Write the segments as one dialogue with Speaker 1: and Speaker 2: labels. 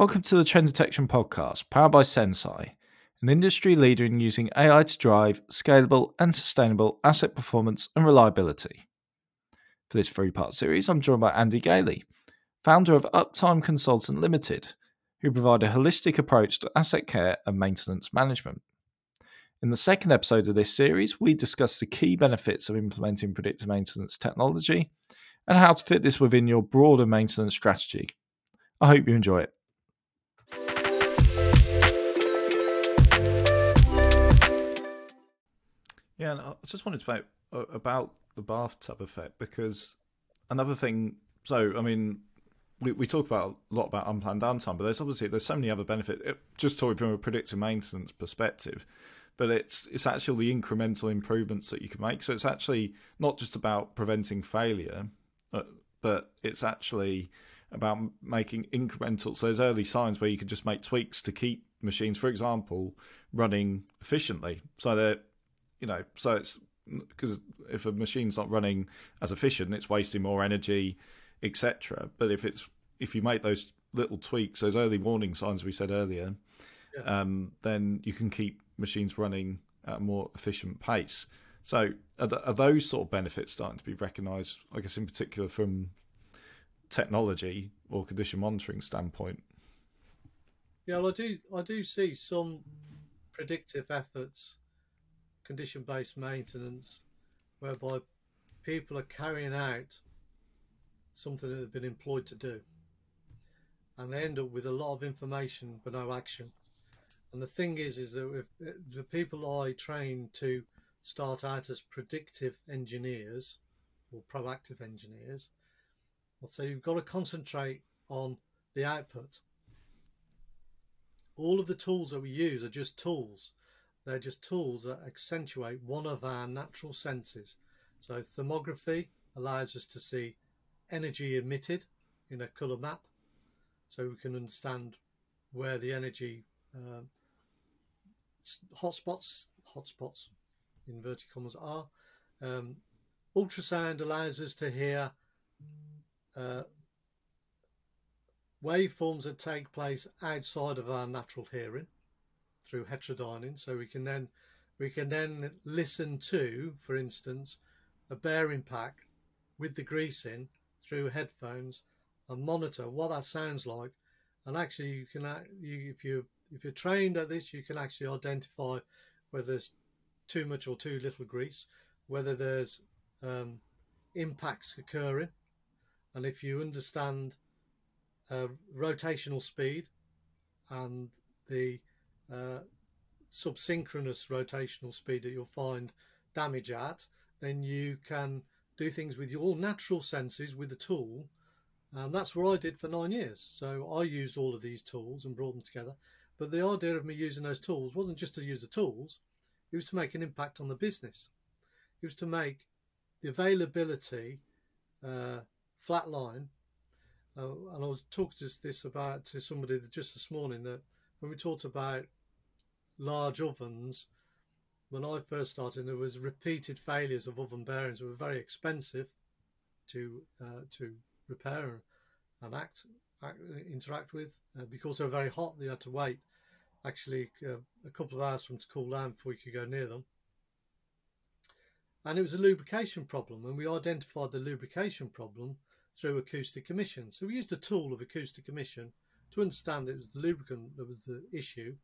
Speaker 1: Welcome to the Trend Detection Podcast, powered by Senseye, an industry leader in using AI to drive scalable and sustainable asset performance and reliability. For this three part series, I'm joined by Andy Gailey, founder of Uptime Consultant Limited, who provide a holistic approach to asset care and maintenance management. In the second episode of this series, we discuss the key benefits of implementing predictive maintenance technology and how to fit this within your broader maintenance strategy. I hope you enjoy it. Yeah, and I just wanted to about about the bathtub effect because another thing. So, I mean, we, we talk about a lot about unplanned downtime, but there's obviously there's so many other benefits. Just talking from a predictive maintenance perspective, but it's it's actually the incremental improvements that you can make. So it's actually not just about preventing failure, uh, but it's actually about making incremental. So there's early signs where you can just make tweaks to keep machines, for example, running efficiently. So that you know, so it's because if a machine's not running as efficient, it's wasting more energy, etc. But if it's if you make those little tweaks, those early warning signs we said earlier, yeah. um, then you can keep machines running at a more efficient pace. So are, the, are those sort of benefits starting to be recognised? I guess in particular from technology or condition monitoring standpoint.
Speaker 2: Yeah, well, I do. I do see some predictive efforts condition based maintenance whereby people are carrying out something that they've been employed to do. And they end up with a lot of information but no action. And the thing is, is that if, eh, the people I train to start out as predictive engineers or proactive engineers, so you've got to concentrate on the output. All of the tools that we use are just tools. They're just tools that accentuate one of our natural senses. So thermography allows us to see energy emitted in a colour map, so we can understand where the energy uh, hotspots, hotspots, inverted commas, are. Um, ultrasound allows us to hear uh, waveforms that take place outside of our natural hearing through heterodyning. So we can then we can then listen to, for instance, a bearing pack with the grease in through headphones and monitor what that sounds like. And actually, you can you, if you if you're trained at this, you can actually identify whether there's too much or too little grease, whether there's um, impacts occurring, and if you understand uh, rotational speed and the uh, subsynchronous rotational speed that you'll find damage at, then you can do things with your natural senses with the tool. And that's what I did for nine years. So I used all of these tools and brought them together. But the idea of me using those tools wasn't just to use the tools, it was to make an impact on the business. It was to make the availability uh, flatline. Uh, and I was talking to this about to somebody just this morning that when we talked about large ovens, when I first started, there was repeated failures of oven bearings that were very expensive to uh, to repair and act, act interact with uh, because they were very hot. They had to wait actually uh, a couple of hours for them to cool down before you could go near them. And it was a lubrication problem, and we identified the lubrication problem through acoustic emission. So we used a tool of acoustic emission to understand it was the lubricant that was the issue.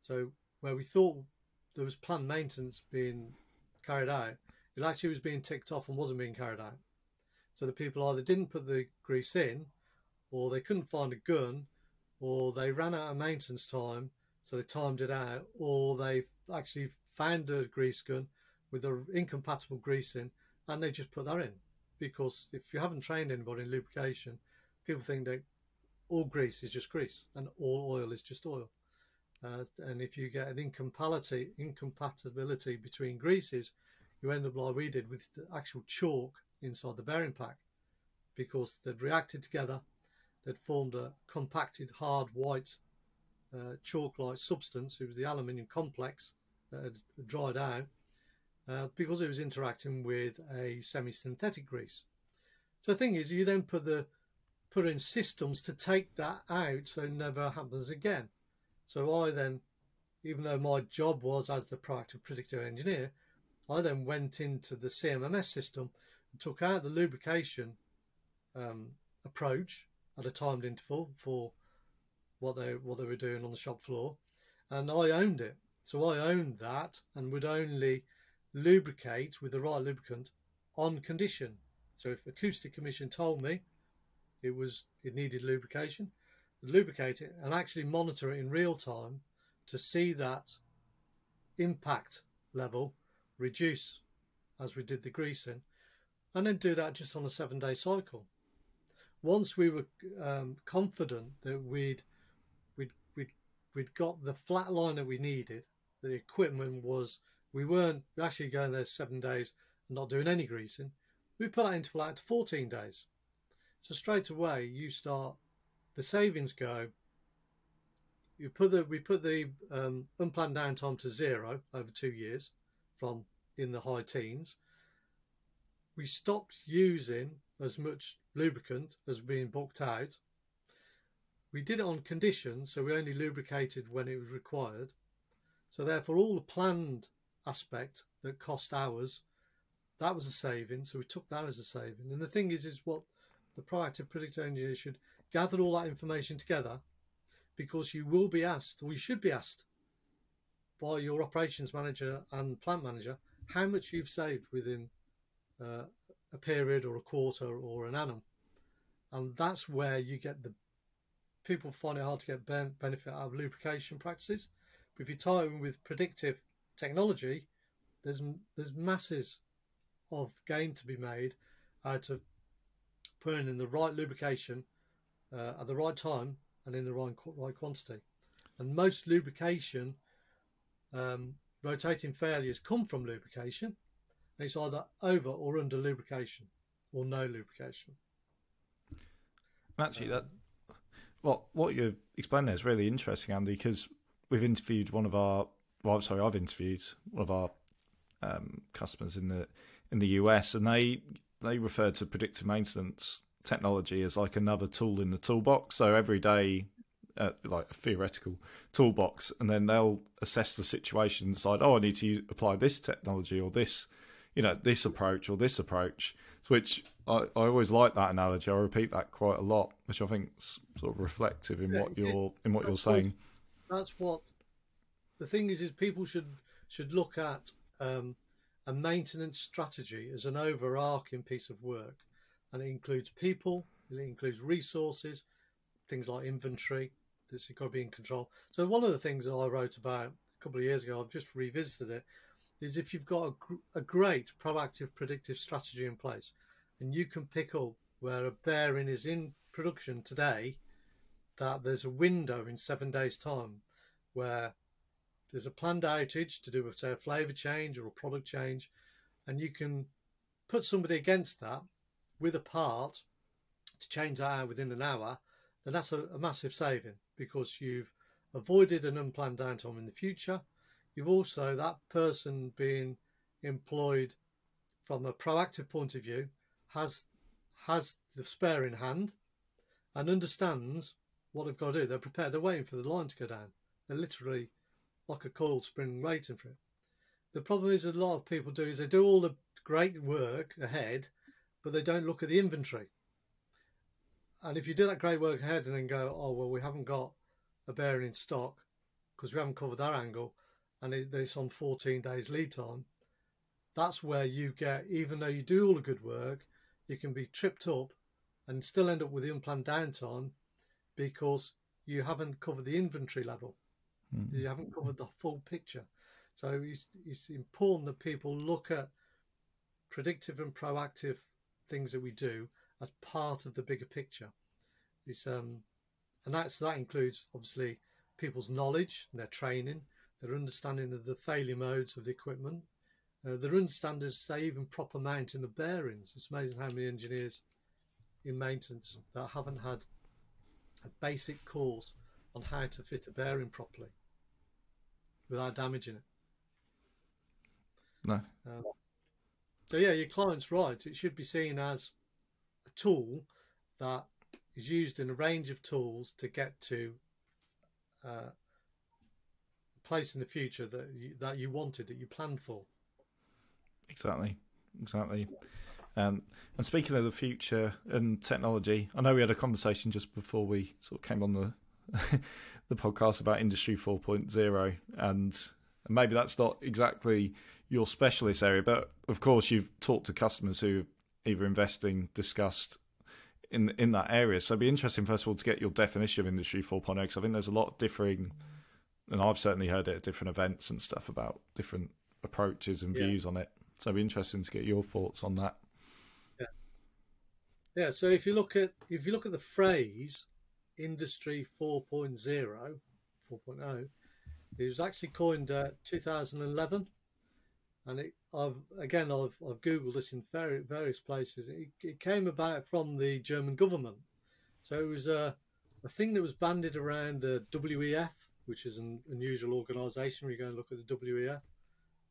Speaker 2: So where we thought there was planned maintenance being carried out, it actually was being ticked off and wasn't being carried out. So the people either didn't put the grease in, or they couldn't find a gun, or they ran out of maintenance time, so they timed it out, or they actually found a grease gun with an incompatible grease in, and they just put that in. Because if you haven't trained anybody in lubrication, people think that all grease is just grease and all oil is just oil. Uh, and if you get an incompatibility, incompatibility between greases, you end up like we did with the actual chalk inside the bearing pack because they'd reacted together, they'd formed a compacted hard white uh, chalk-like substance. It was the aluminium complex that had dried out uh, because it was interacting with a semi-synthetic grease. So the thing is, you then put the put in systems to take that out so it never happens again. So I then, even though my job was as the proactive predictive engineer, I then went into the CMMS system and took out the lubrication um, approach at a timed interval for what they what they were doing on the shop floor, and I owned it. So I owned that and would only lubricate with the right lubricant on condition. So if acoustic emission told me it was it needed lubrication, lubricate it and actually monitor it in real time to see that impact level reduce as we did the greasing, and then do that just on a seven day cycle. Once we were um, confident that we'd we'd we'd we'd got the flat line that we needed, the equipment was we weren't actually going there seven days and not doing any greasing. We put that interval out to 14 days. So straight away you start the savings go. You put the we put the um, unplanned downtime to zero over two years, from in the high teens. We stopped using as much lubricant as being booked out. We did it on condition, so we only lubricated when it was required. So therefore, all the planned aspect that cost hours, that was a saving. So we took that as a saving. And the thing is, is what the proactive predictive engineer should gather all that information together, because you will be asked, or you should be asked, by your operations manager and plant manager how much you've saved within uh, a period or a quarter or an annum. And that's where you get the people find it hard to get benefit out of lubrication practices. But if you tie it with predictive technology, there's there's masses of gain to be made out of putting in the right lubrication uh, at the right time and in the right right quantity. And most lubrication um, rotating failures come from lubrication. It's either over or under lubrication, or no lubrication.
Speaker 1: Actually, that what what you explained there is really interesting, Andy, because we've interviewed one of our well, sorry, I've interviewed one of our um, customers in the in the US, and they they refer to predictive maintenance technology as like another tool in the toolbox. So every day uh, like a theoretical toolbox, and then they'll assess the situation and decide, oh, I need to use, apply this technology or this, you know, this approach or this approach. Which I, I always like that analogy. I repeat that quite a lot, which I think is sort of reflective in yeah, what you're in what you're saying.
Speaker 2: What, that's what the thing is. Is people should should look at um, a maintenance strategy as an overarching piece of work, and it includes people, it includes resources, things like inventory, you've got to be in control. So one of the things that I wrote about a couple of years ago, I've just revisited it, is if you've got a, a great proactive predictive strategy in place, and you can pick up where a bearing is in production today, that there's a window in seven days' time where there's a planned outage to do with say a flavour change or a product change, and you can put somebody against that with a part to change that out within an hour, then that's a, a massive saving because you've avoided an unplanned downtime in the future. You've also, that person being employed from a proactive point of view has has the spare in hand and understands what they've got to do. They're prepared. They're waiting for the line to go down. They're literally like a coiled spring waiting for it. The problem is a lot of people do is they do all the great work ahead, but they don't look at the inventory. And if you do that great work ahead and then go, oh, well, we haven't got a bearing in stock because we haven't covered that angle and it's on 14 days lead time, that's where you get, even though you do all the good work, you can be tripped up and still end up with the unplanned downtime because you haven't covered the inventory level. Mm. You haven't covered the full picture. So it's, it's important that people look at predictive and proactive things that we do as part of the bigger picture. It's, um, and that's, that includes obviously people's knowledge, their training, their understanding of the failure modes of the equipment, uh, their understanding say even proper mounting of bearings. It's amazing how many engineers in maintenance that haven't had a basic course on how to fit a bearing properly without damaging it.
Speaker 1: No. Um,
Speaker 2: so yeah, your client's right. It should be seen as a tool that is used in a range of tools to get to uh, a place in the future that you, that you wanted, that you planned for.
Speaker 1: Exactly, exactly. Um, and speaking of the future and technology, I know we had a conversation just before we sort of came on the the podcast about Industry 4.0, and maybe that's not exactly your specialist area, but of course you've talked to customers who either investing, discussed in in that area. So it'd be interesting, first of all, to get your definition of Industry 4.0, because I think there's a lot of differing, and I've certainly heard it at different events and stuff about different approaches and views yeah. on it. So it'd be interesting to get your thoughts on that.
Speaker 2: Yeah. Yeah. So if you look at if you look at the phrase Industry 4.0, 4.0, it was actually coined uh, 2011, and it, I've again I've, I've googled this in various places. It, it, came about from the German government, so it was a, a thing that was banded around uh, WEF, which is an unusual organisation. Where you go and look at the WEF,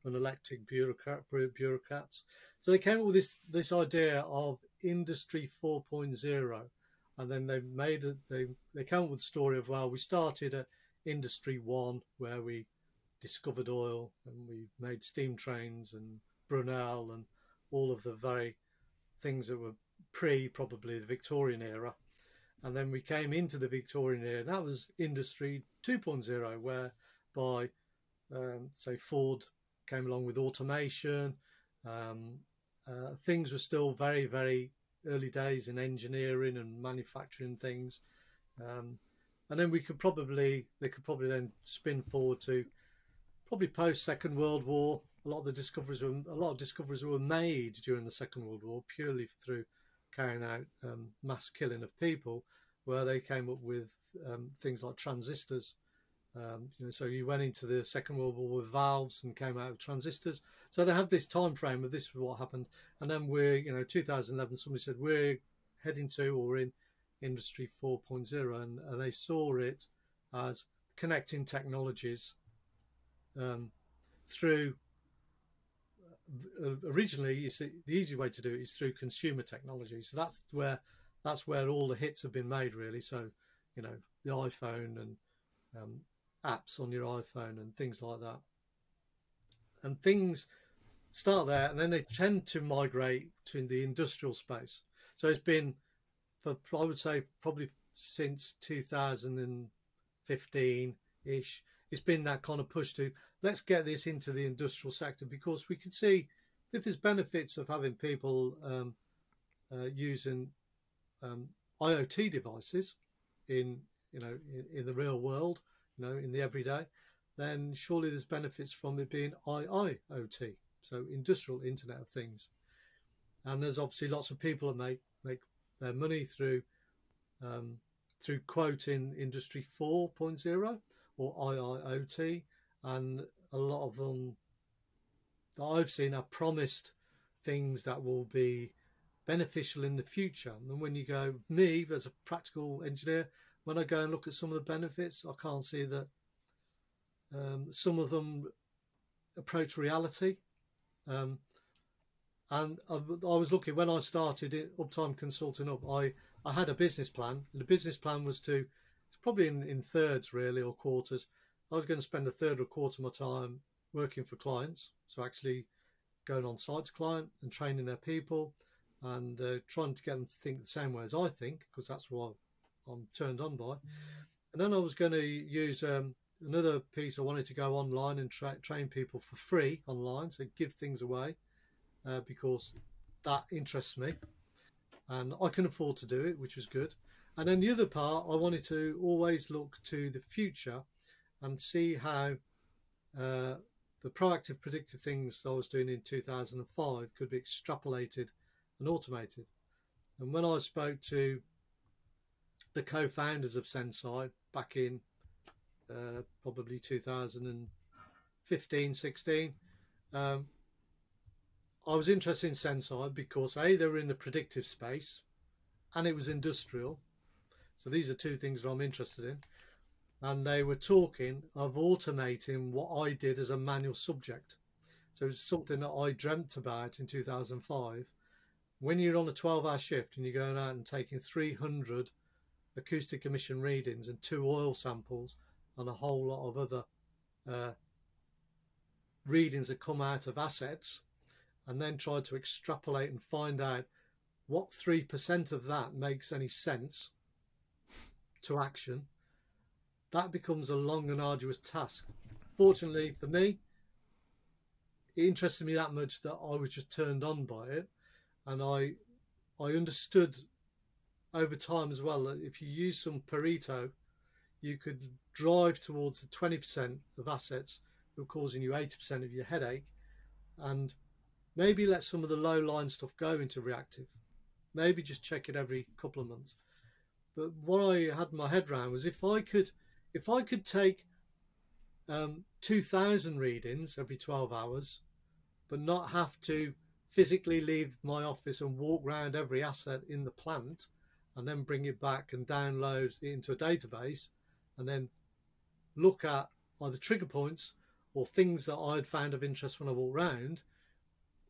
Speaker 2: unelected bureaucrat, bureaucrats. So they came up with this this idea of Industry 4.0, and then they made. They they came up with the story of well, we started at Industry One where we discovered oil and we made steam trains and Brunel and all of the very things that were pre probably the Victorian era. And then we came into the Victorian era, that was Industry 2.0, whereby, um, say, Ford came along with automation. Um, uh, things were still very, very early days in engineering and manufacturing things. Um, and then we could probably, they could probably then spin forward to probably post Second World War. A lot of the discoveries were, a lot of discoveries were made during the Second World War purely through carrying out um, mass killing of people, where they came up with um, things like transistors um, you know, so you went into the Second World War with valves and came out with transistors. So they have this time frame of this is what happened, and then we're you know 2011. Somebody said we're heading to or in Industry 4.0, and, and they saw it as connecting technologies um, through. Uh, originally, the, the easy way to do it is through consumer technology. So that's where that's where all the hits have been made, really. So you know the iPhone and um, apps on your iPhone and things like that. And things start there and then they tend to migrate to the industrial space. So it's been for I would say probably since 2015 ish. It's been that kind of push to let's get this into the industrial sector because we can see if there's benefits of having people um, uh, using um, IoT devices in you know in, in the real world you know, in the everyday, then surely there's benefits from it being IIoT, so industrial Internet of Things. And there's obviously lots of people that make make their money through um, through quoting Industry 4.0 or IIoT, and a lot of them that I've seen have promised things that will be beneficial in the future. And when you go, me as a practical engineer, when I go and look at some of the benefits, I can't see that um, some of them approach reality. Um, and I, I, was looking when I started it, Uptime Consulting Up. I I had a business plan, and the business plan was to it's probably in, in thirds really or quarters. I was going to spend a third or a quarter of my time working for clients, so actually going on site to client and training their people and uh, trying to get them to think the same way as I think, because that's what I'm turned on by. And then I was going to use um, another piece. I wanted to go online and tra- train people for free online, so give things away uh, because that interests me, and I can afford to do it, which was good. And then the other part, I wanted to always look to the future and see how uh, the proactive predictive things I was doing in 2005 could be extrapolated and automated. And when I spoke to the co-founders of Senseye back in uh, probably 2015, 16. Um, I was interested in Senseye because a they were in the predictive space, and it was industrial. So these are two things that I'm interested in. And they were talking of automating what I did as a manual subject. So it's something that I dreamt about in 2005. When you're on a 12 hour shift and you're going out and taking 300 acoustic emission readings and two oil samples and a whole lot of other uh, readings that come out of assets and then try to extrapolate and find out what 3% of that makes any sense to action, that becomes a long and arduous task. Fortunately for me, it interested me that much that I was just turned on by it, and I I understood over time as well that if you use some Pareto, you could drive towards the 20% of assets who are causing you 80% of your headache, and maybe let some of the low line stuff go into reactive. Maybe just check it every couple of months. But what I had my head around was if I could, if I could take um, 2,000 readings every 12 hours, but not have to physically leave my office and walk around every asset in the plant and then bring it back and download it into a database and then look at either trigger points or things that I'd found of interest when I walked around,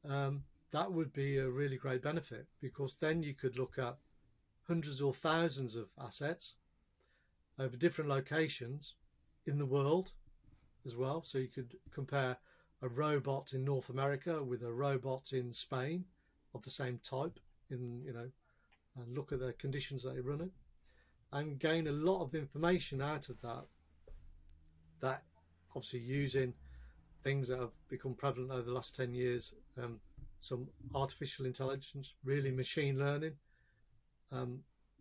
Speaker 2: um, that would be a really great benefit because then you could look at hundreds or thousands of assets over different locations in the world as well. So you could compare a robot in North America with a robot in Spain of the same type in you know and look at the conditions that they run in and gain a lot of information out of that that obviously using things that have become prevalent over the last 10 years um, some artificial intelligence really machine learning um,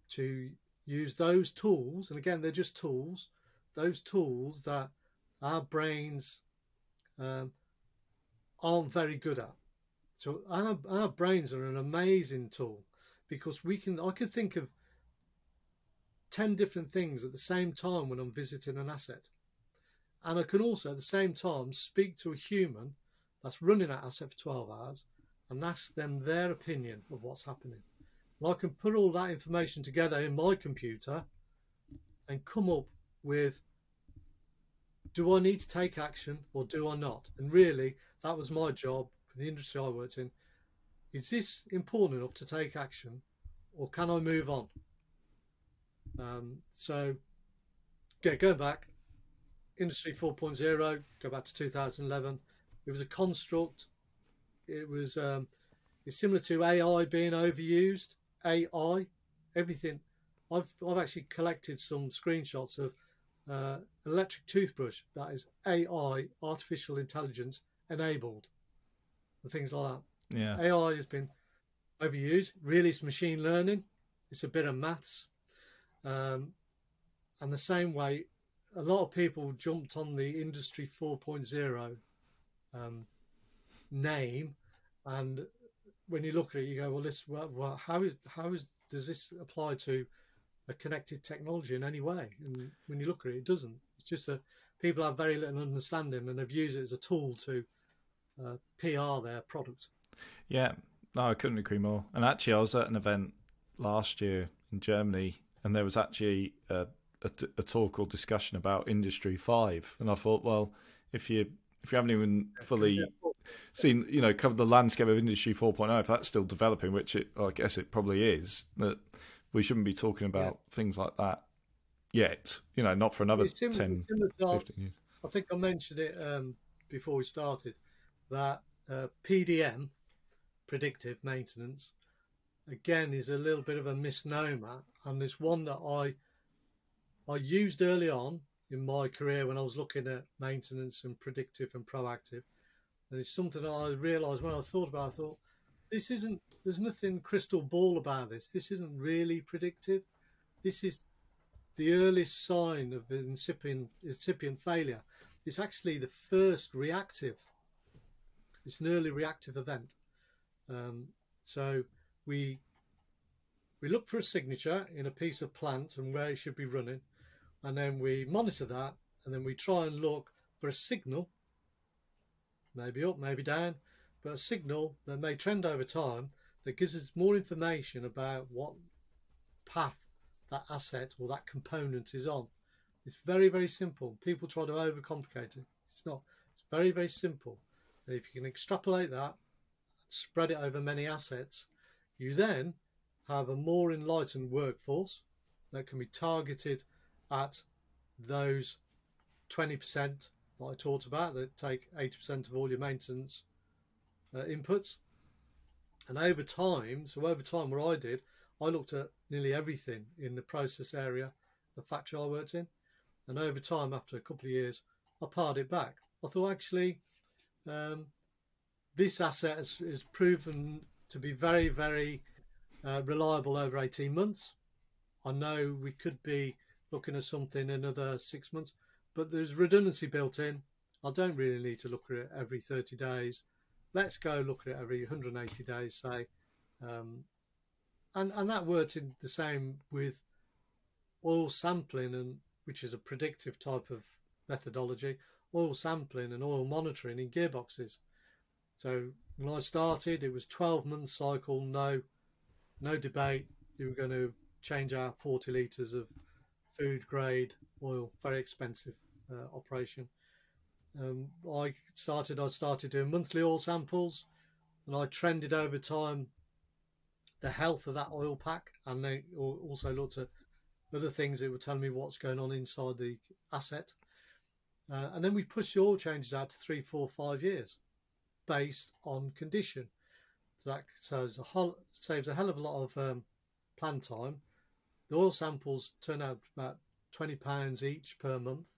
Speaker 2: to use those tools and again they're just tools those tools that our brains um, aren't very good at. So our, our brains are an amazing tool because we can I can think of 10 different things at the same time when I'm visiting an asset. And I can also at the same time speak to a human that's running that asset for 12 hours and ask them their opinion of what's happening. And I can put all that information together in my computer and come up with do I need to take action or do I not? And really, that was my job for the industry I worked in. Is this important enough to take action, or can I move on? Um, so, yeah, going back, Industry 4.0, go back to 2011. It was a construct. It was um, it's similar to AI being overused. AI, everything. I've I've actually collected some screenshots of uh, electric toothbrush that is AI, artificial intelligence, enabled and things like that.
Speaker 1: Yeah.
Speaker 2: AI has been overused. Really, it's machine learning. It's a bit of maths. Um, and the same way, a lot of people jumped on the Industry 4.0 um, name, and when you look at it, you go, "Well, this, well, well, how is how is does this apply to a connected technology in any way?" And when you look at it, it doesn't. It's just that people have very little understanding and they've used it as a tool to uh, PR their product.
Speaker 1: Yeah, no, I couldn't agree more. And actually, I was at an event last year in Germany, and there was actually a, a, a talk or discussion about Industry Five, and I thought, well, if you if you haven't even fully seen, you know, covered the landscape of Industry 4.0, if that's still developing, which it, I guess it probably is, that we shouldn't be talking about yeah. things like that yet. You know, not for another similar, 10, 15 years.
Speaker 2: I think I mentioned it um, before we started that uh, PDM, predictive maintenance, again is a little bit of a misnomer, and it's one that I I used early on in my career when I was looking at maintenance and predictive and proactive. And it's something I realised when I thought about. It, I thought this isn't. There's nothing crystal ball about this. This isn't really predictive. This is the earliest sign of incipient, incipient failure. It's actually the first reactive. It's an early reactive event. Um, so we we look for a signature in a piece of plant and where it should be running, and then we monitor that, and then we try and look for a signal, maybe up, maybe down, but a signal that may trend over time that gives us more information about what path that asset or that component is on. It's very, very simple. People try to overcomplicate it. It's not. It's very, very simple. And if you can extrapolate that, spread it over many assets, you then have a more enlightened workforce that can be targeted at those 20% that I talked about that take 80% of all your maintenance uh, inputs. And over time, so over time, what I did, I looked at nearly everything in the process area, the factory I worked in. And over time, after a couple of years, I pared it back. I thought actually, um, this asset has, has, proven to be very, very uh, reliable over 18 months. I know we could be looking at something another six months, but there's redundancy built in. I don't really need to look at it every 30 days. Let's go look at it every 180 days, say. Um, and, and that worked in the same with oil sampling, and which is a predictive type of methodology, oil sampling and oil monitoring in gearboxes. So when I started, it was 12 month cycle, no, no debate. You were going to change out 40 litres of food grade oil, very expensive uh, operation. Um, I started. I started doing monthly oil samples, and I trended over time the health of that oil pack, and then also looked at other things that were telling me what's going on inside the asset. Uh, and then we pushed the oil changes out to three, four, five years, based on condition. So that saves a, whole, saves a hell of a lot of um, plan time the oil samples turn out about twenty pounds each per month.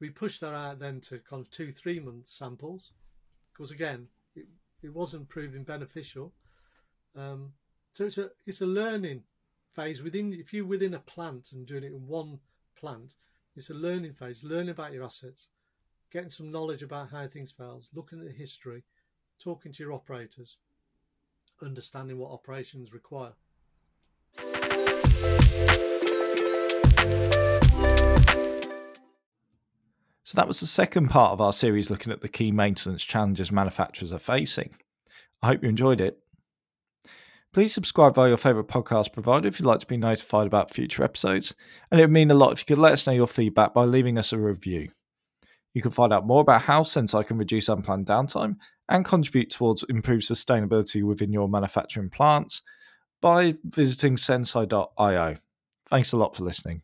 Speaker 2: We pushed that out then to kind of two, three month samples, because again, it, it wasn't proving beneficial. Um, so it's a it's a learning phase within. If you're within a plant and doing it in one plant, it's a learning phase. Learning about your assets, getting some knowledge about how things fail, looking at the history, talking to your operators, understanding what operations require.
Speaker 1: So that was the second part of our series looking at the key maintenance challenges manufacturers are facing. I hope you enjoyed it. Please subscribe via your favourite podcast provider if you'd like to be notified about future episodes, and it would mean a lot if you could let us know your feedback by leaving us a review. You can find out more about how Senseye can reduce unplanned downtime and contribute towards improved sustainability within your manufacturing plants by visiting senseye.io. Thanks a lot for listening.